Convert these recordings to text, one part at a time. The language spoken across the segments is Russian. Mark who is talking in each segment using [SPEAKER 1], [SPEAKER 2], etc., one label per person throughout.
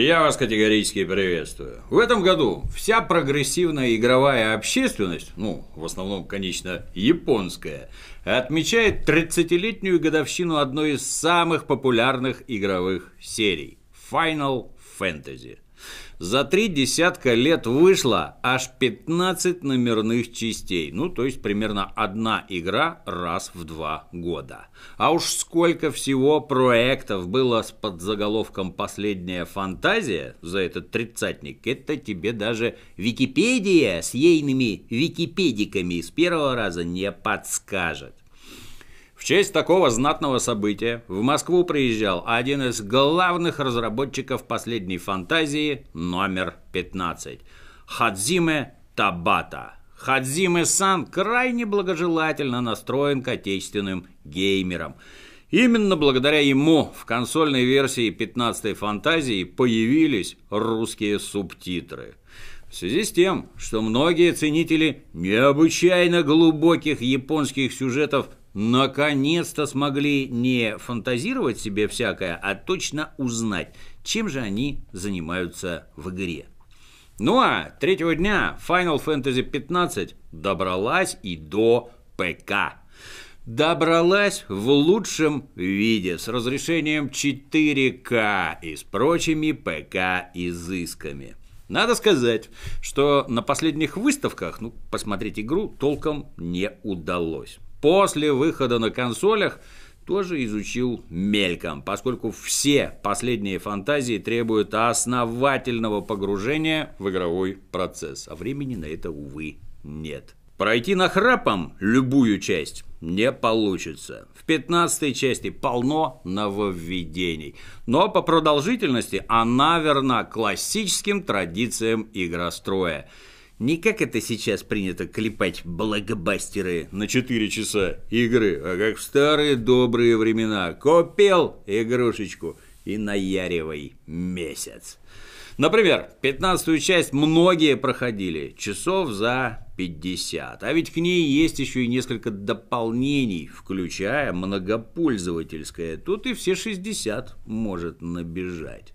[SPEAKER 1] Я вас категорически приветствую. В этом году вся прогрессивная игровая общественность, ну, в основном, конечно, японская, отмечает 30-летнюю годовщину одной из самых популярных игровых серий – Final Fantasy – за три десятка лет вышло аж 15 номерных частей, ну то есть примерно одна игра раз в два года. А уж сколько всего проектов было с подзаголовком «Последняя фантазия» за этот тридцатник, это тебе даже Википедия с ейными википедиками с первого раза не подскажет. В честь такого знатного события в Москву приезжал один из главных разработчиков последней фантазии номер 15 – Хадзиме Табата. Хадзиме-сан крайне благожелательно настроен к отечественным геймерам. Именно благодаря ему в консольной версии 15-й фантазии появились русские субтитры. В связи с тем, что многие ценители необычайно глубоких японских сюжетов наконец-то смогли не фантазировать себе всякое, а точно узнать, чем же они занимаются в игре. Ну а третьего дня Final Fantasy 15 добралась и до ПК. Добралась в лучшем виде с разрешением 4К и с прочими ПК-изысками. Надо сказать, что на последних выставках, ну, посмотреть игру толком не удалось после выхода на консолях тоже изучил мельком, поскольку все последние фантазии требуют основательного погружения в игровой процесс, а времени на это, увы, нет. Пройти нахрапом любую часть не получится. В 15 части полно нововведений, но по продолжительности она верна классическим традициям игростроя – не как это сейчас принято клепать блокбастеры на 4 часа игры, а как в старые добрые времена. Купил игрушечку и наяривай месяц. Например, 15-ю часть многие проходили часов за 50, а ведь к ней есть еще и несколько дополнений, включая многопользовательское. Тут и все 60 может набежать.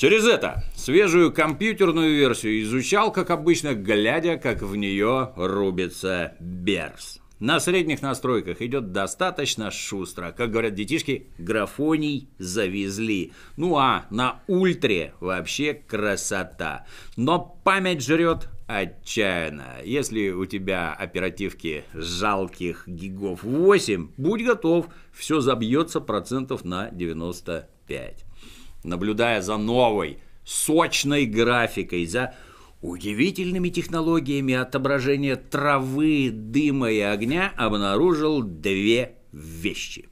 [SPEAKER 1] Через это свежую компьютерную версию изучал, как обычно, глядя, как в нее рубится Берс. На средних настройках идет достаточно шустро. Как говорят детишки, графоний завезли. Ну а на ультре вообще красота. Но память жрет отчаянно. Если у тебя оперативки жалких гигов 8, будь готов, все забьется процентов на 95 наблюдая за новой, сочной графикой, за удивительными технологиями отображения травы, дыма и огня, обнаружил две вещи.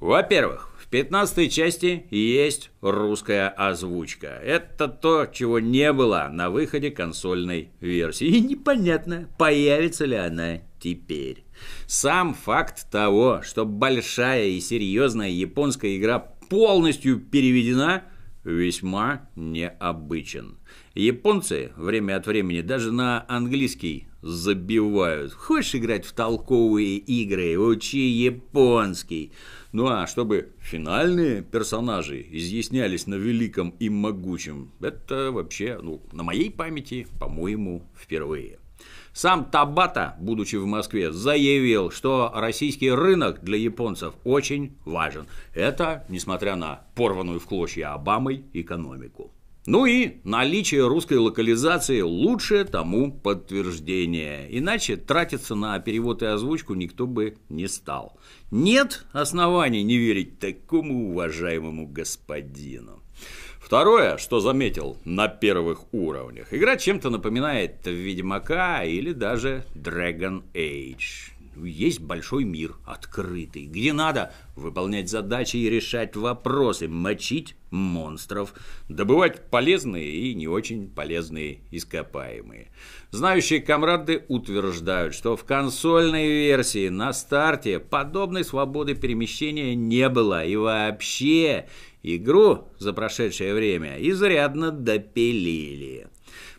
[SPEAKER 1] Во-первых, в 15 части есть русская озвучка. Это то, чего не было на выходе консольной версии. И непонятно, появится ли она теперь. Сам факт того, что большая и серьезная японская игра полностью переведена, весьма необычен. Японцы время от времени даже на английский забивают. Хочешь играть в толковые игры, учи японский. Ну а чтобы финальные персонажи изъяснялись на великом и могучем, это вообще, ну, на моей памяти, по-моему, впервые. Сам Табата, будучи в Москве, заявил, что российский рынок для японцев очень важен. Это несмотря на порванную в клочья Обамой экономику. Ну и наличие русской локализации лучшее тому подтверждение. Иначе тратиться на перевод и озвучку никто бы не стал. Нет оснований не верить такому уважаемому господину. Второе, что заметил на первых уровнях, игра чем-то напоминает Ведьмака или даже Dragon Age. Есть большой мир, открытый, где надо выполнять задачи и решать вопросы, мочить монстров, добывать полезные и не очень полезные ископаемые. Знающие комрады утверждают, что в консольной версии на старте подобной свободы перемещения не было и вообще Игру за прошедшее время изрядно допилили.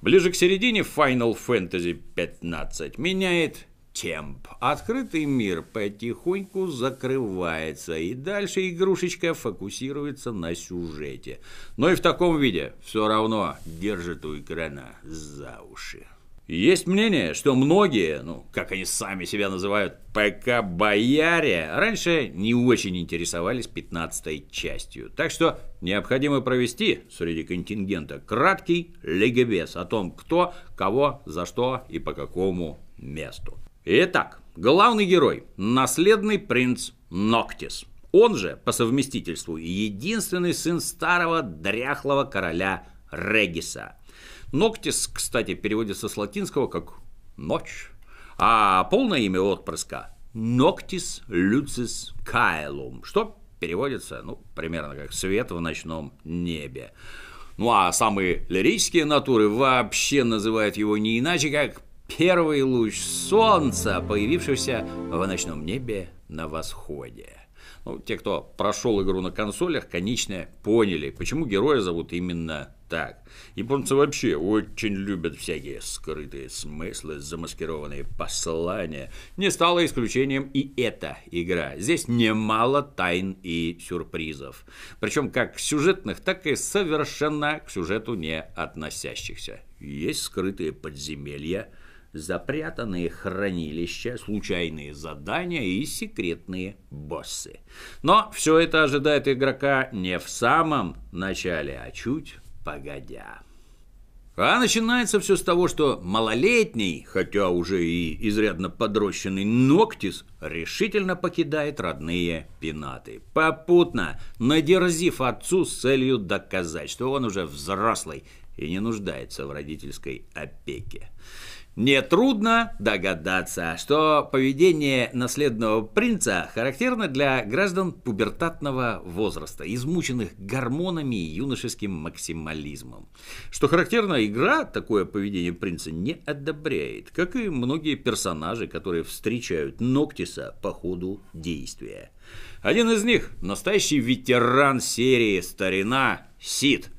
[SPEAKER 1] Ближе к середине Final Fantasy 15 меняет темп. Открытый мир потихоньку закрывается, и дальше игрушечка фокусируется на сюжете. Но и в таком виде все равно держит у экрана за уши. Есть мнение, что многие, ну, как они сами себя называют, ПК-бояре, раньше не очень интересовались 15 частью. Так что необходимо провести среди контингента краткий легобес о том, кто, кого, за что и по какому месту. Итак, главный герой – наследный принц Ноктис. Он же, по совместительству, единственный сын старого дряхлого короля Региса – Ноктис, кстати, переводится с латинского как «ночь», а полное имя отпрыска – Ноктис Люцис Кайлум, что переводится, ну, примерно как «свет в ночном небе». Ну а самые лирические натуры вообще называют его не иначе, как первый луч солнца, появившийся в ночном небе на восходе. Ну, те, кто прошел игру на консолях, конечно, поняли, почему героя зовут именно так. Японцы вообще очень любят всякие скрытые смыслы, замаскированные послания. Не стало исключением и эта игра. Здесь немало тайн и сюрпризов. Причем как сюжетных, так и совершенно к сюжету не относящихся. Есть скрытые подземелья, запрятанные хранилища, случайные задания и секретные боссы. Но все это ожидает игрока не в самом начале, а чуть погодя. А начинается все с того, что малолетний, хотя уже и изрядно подрощенный Ноктис, решительно покидает родные пенаты, попутно надерзив отцу с целью доказать, что он уже взрослый и не нуждается в родительской опеке. Нетрудно догадаться, что поведение наследного принца характерно для граждан пубертатного возраста, измученных гормонами и юношеским максимализмом. Что характерно, игра такое поведение принца не одобряет, как и многие персонажи, которые встречают Ноктиса по ходу действия. Один из них – настоящий ветеран серии «Старина» Сид,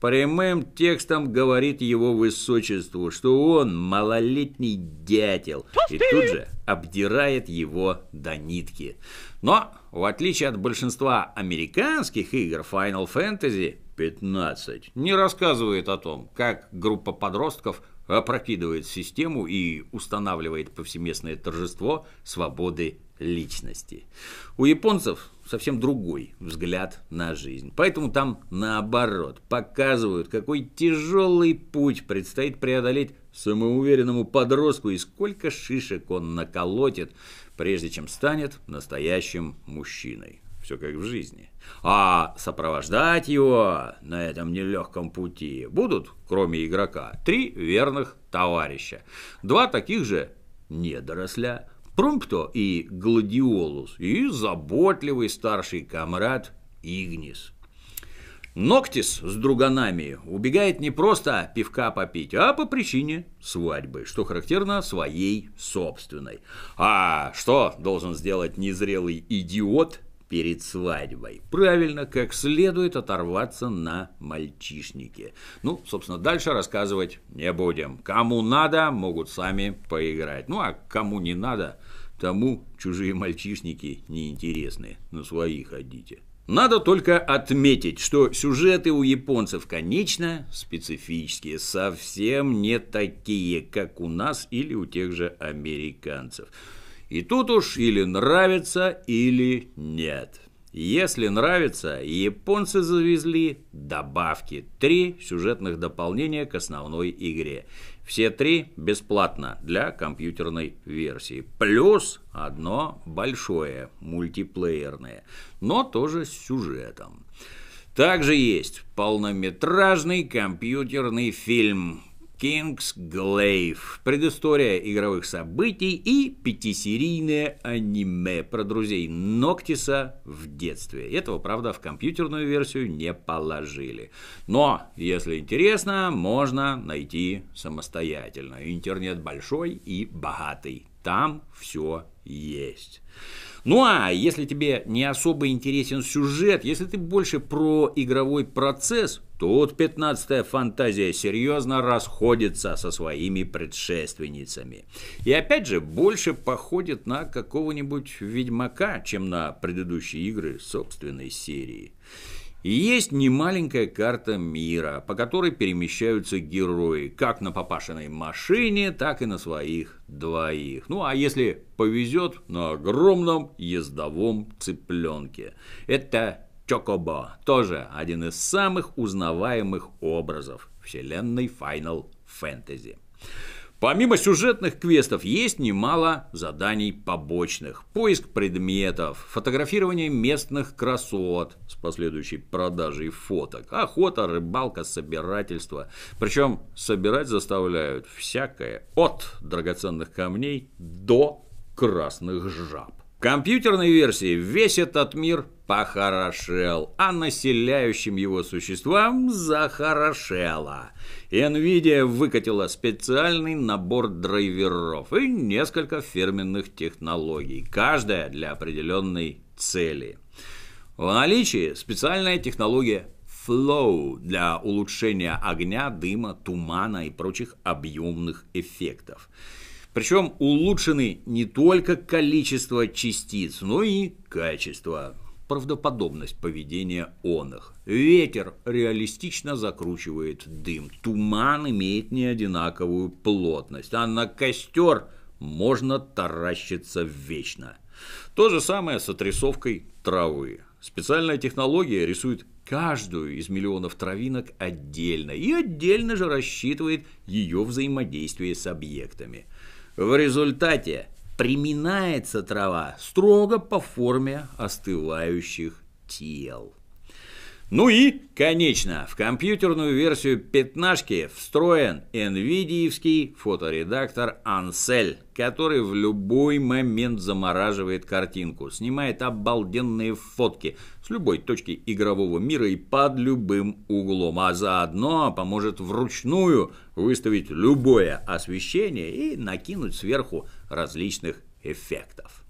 [SPEAKER 1] Прямым текстом говорит его высочеству, что он малолетний дятел, и тут же обдирает его до нитки. Но, в отличие от большинства американских игр, Final Fantasy 15 не рассказывает о том, как группа подростков опрокидывает систему и устанавливает повсеместное торжество свободы личности. У японцев совсем другой взгляд на жизнь. Поэтому там наоборот показывают, какой тяжелый путь предстоит преодолеть самоуверенному подростку и сколько шишек он наколотит, прежде чем станет настоящим мужчиной. Все как в жизни. А сопровождать его на этом нелегком пути будут, кроме игрока, три верных товарища. Два таких же недоросля, Прумпто и Гладиолус, и заботливый старший комрад Игнис. Ноктис с друганами убегает не просто пивка попить, а по причине свадьбы, что характерно своей собственной. А что должен сделать незрелый идиот перед свадьбой. Правильно, как следует оторваться на мальчишнике. Ну, собственно, дальше рассказывать не будем. Кому надо, могут сами поиграть. Ну, а кому не надо, тому чужие мальчишники неинтересны. На свои ходите. Надо только отметить, что сюжеты у японцев, конечно, специфические, совсем не такие, как у нас или у тех же американцев. И тут уж или нравится, или нет. Если нравится, японцы завезли добавки. Три сюжетных дополнения к основной игре. Все три бесплатно для компьютерной версии. Плюс одно большое, мультиплеерное, но тоже с сюжетом. Также есть полнометражный компьютерный фильм King's Glaive, предыстория игровых событий и пятисерийное аниме про друзей Ноктиса в детстве. Этого, правда, в компьютерную версию не положили. Но, если интересно, можно найти самостоятельно. Интернет большой и богатый. Там все есть. Ну а если тебе не особо интересен сюжет, если ты больше про игровой процесс, тут 15-я фантазия серьезно расходится со своими предшественницами. И опять же, больше походит на какого-нибудь Ведьмака, чем на предыдущие игры собственной серии. И есть немаленькая карта мира, по которой перемещаются герои, как на папашиной машине, так и на своих двоих. Ну а если повезет, на огромном ездовом цыпленке. Это Чокобо, тоже один из самых узнаваемых образов вселенной Final Fantasy. Помимо сюжетных квестов есть немало заданий побочных. Поиск предметов, фотографирование местных красот с последующей продажей фоток, охота, рыбалка, собирательство. Причем собирать заставляют всякое от драгоценных камней до красных жаб. Компьютерной версии весь этот мир похорошел, а населяющим его существам захорошело. NVIDIA выкатила специальный набор драйверов и несколько фирменных технологий, каждая для определенной цели. В наличии специальная технология Flow для улучшения огня, дыма, тумана и прочих объемных эффектов. Причем улучшены не только количество частиц, но и качество, правдоподобность поведения оных. Ветер реалистично закручивает дым, туман имеет неодинаковую плотность, а на костер можно таращиться вечно. То же самое с отрисовкой травы. Специальная технология рисует каждую из миллионов травинок отдельно и отдельно же рассчитывает ее взаимодействие с объектами – в результате приминается трава строго по форме остывающих тел. Ну и, конечно, в компьютерную версию пятнашки встроен NVIDIA фоторедактор Ansel, который в любой момент замораживает картинку, снимает обалденные фотки с любой точки игрового мира и под любым углом, а заодно поможет вручную выставить любое освещение и накинуть сверху различных эффектов.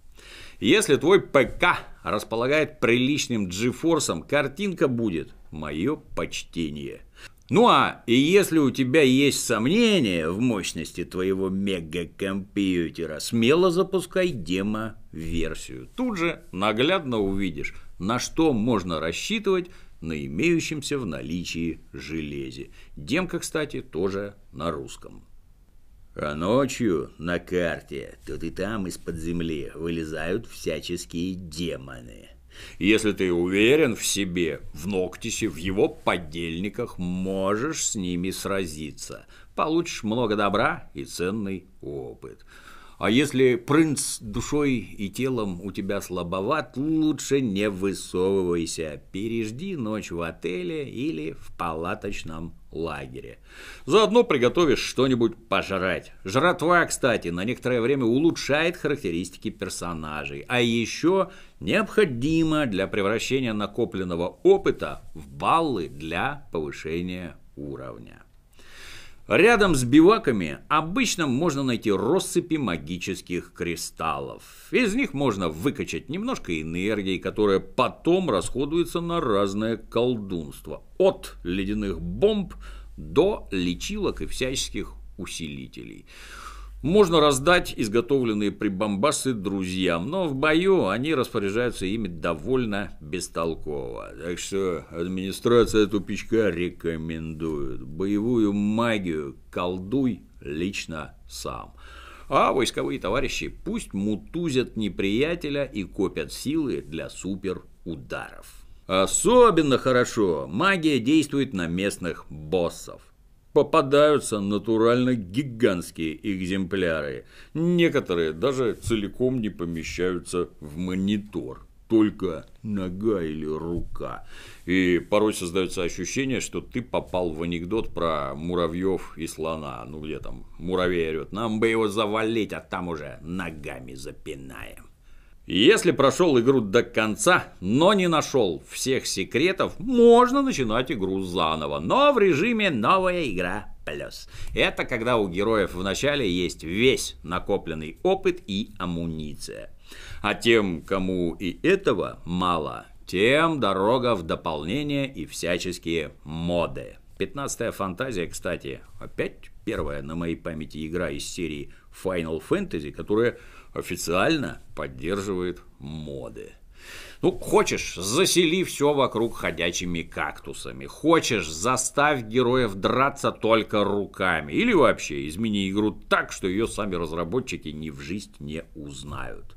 [SPEAKER 1] Если твой ПК располагает приличным GeForce, картинка будет мое почтение. Ну а и если у тебя есть сомнения в мощности твоего мегакомпьютера, смело запускай демо-версию. Тут же наглядно увидишь, на что можно рассчитывать на имеющемся в наличии железе. Демка, кстати, тоже на русском. А ночью на карте тут и там из-под земли вылезают всяческие демоны. Если ты уверен в себе, в Ноктисе, в его подельниках, можешь с ними сразиться. Получишь много добра и ценный опыт. А если принц душой и телом у тебя слабоват, лучше не высовывайся. Пережди ночь в отеле или в палаточном лагере. Заодно приготовишь что-нибудь пожрать. Жратва, кстати, на некоторое время улучшает характеристики персонажей. А еще необходимо для превращения накопленного опыта в баллы для повышения уровня. Рядом с биваками обычно можно найти россыпи магических кристаллов. Из них можно выкачать немножко энергии, которая потом расходуется на разное колдунство. От ледяных бомб до лечилок и всяческих усилителей. Можно раздать изготовленные прибамбасы друзьям, но в бою они распоряжаются ими довольно бестолково. Так что администрация тупичка рекомендует. Боевую магию колдуй лично сам. А войсковые товарищи пусть мутузят неприятеля и копят силы для суперударов. Особенно хорошо магия действует на местных боссов попадаются натурально гигантские экземпляры. Некоторые даже целиком не помещаются в монитор. Только нога или рука. И порой создается ощущение, что ты попал в анекдот про муравьев и слона. Ну где там муравей орет, нам бы его завалить, а там уже ногами запинаем. Если прошел игру до конца, но не нашел всех секретов, можно начинать игру заново, но в режиме «Новая игра плюс. Это когда у героев в начале есть весь накопленный опыт и амуниция. А тем, кому и этого мало, тем дорога в дополнение и всяческие моды. Пятнадцатая фантазия, кстати, опять первая на моей памяти игра из серии Final Fantasy, которая официально поддерживает моды. Ну, хочешь, засели все вокруг ходячими кактусами. Хочешь, заставь героев драться только руками. Или вообще измени игру так, что ее сами разработчики ни в жизнь не узнают.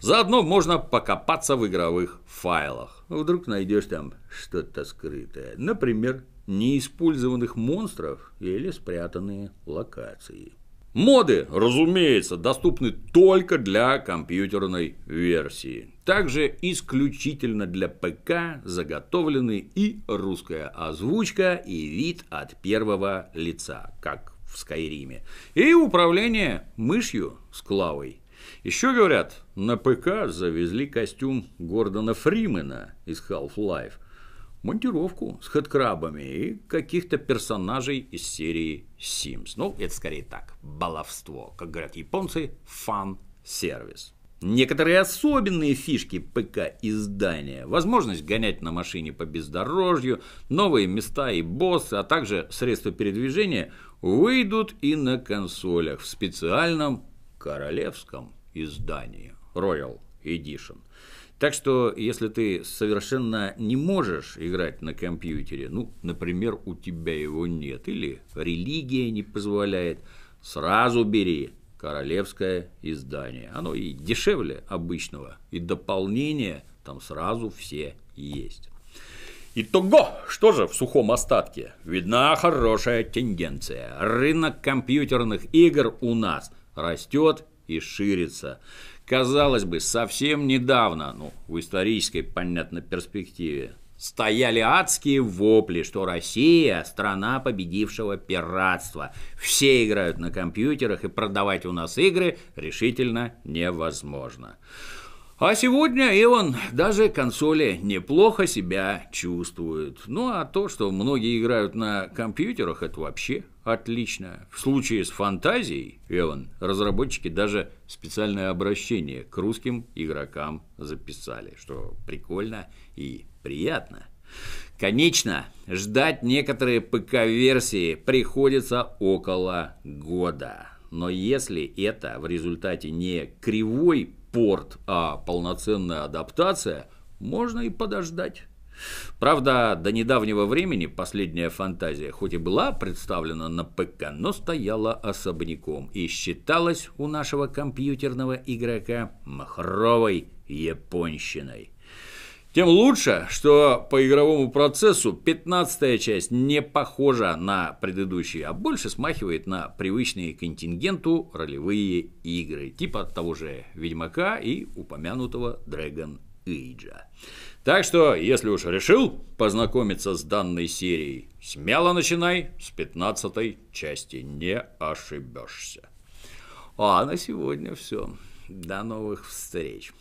[SPEAKER 1] Заодно можно покопаться в игровых файлах. Вдруг найдешь там что-то скрытое. Например, неиспользованных монстров или спрятанные локации. Моды, разумеется, доступны только для компьютерной версии. Также исключительно для ПК заготовлены и русская озвучка, и вид от первого лица, как в Скайриме, и управление мышью с клавой. Еще говорят, на ПК завезли костюм Гордона Фримена из Half-Life – монтировку с хэдкрабами и каких-то персонажей из серии Sims. Ну, это скорее так, баловство. Как говорят японцы, фан-сервис. Некоторые особенные фишки ПК-издания, возможность гонять на машине по бездорожью, новые места и боссы, а также средства передвижения выйдут и на консолях в специальном королевском издании Royal Edition. Так что, если ты совершенно не можешь играть на компьютере, ну, например, у тебя его нет, или религия не позволяет, сразу бери королевское издание. Оно и дешевле обычного, и дополнения там сразу все есть. Итого, что же в сухом остатке? Видна хорошая тенденция. Рынок компьютерных игр у нас растет и ширится. Казалось бы, совсем недавно, ну, в исторической, понятно, перспективе, стояли адские вопли, что Россия – страна победившего пиратства. Все играют на компьютерах, и продавать у нас игры решительно невозможно. А сегодня, Иван, даже консоли неплохо себя чувствуют. Ну а то, что многие играют на компьютерах, это вообще отлично. В случае с фантазией, Иван, разработчики даже специальное обращение к русским игрокам записали, что прикольно и приятно. Конечно, ждать некоторые ПК-версии приходится около года. Но если это в результате не кривой порт, а полноценная адаптация, можно и подождать. Правда, до недавнего времени последняя фантазия хоть и была представлена на ПК, но стояла особняком и считалась у нашего компьютерного игрока махровой японщиной. Тем лучше, что по игровому процессу 15 часть не похожа на предыдущие, а больше смахивает на привычные контингенту ролевые игры, типа того же Ведьмака и упомянутого Dragon Age. Так что, если уж решил познакомиться с данной серией, смело начинай с 15 части, не ошибешься. А на сегодня все. До новых встреч.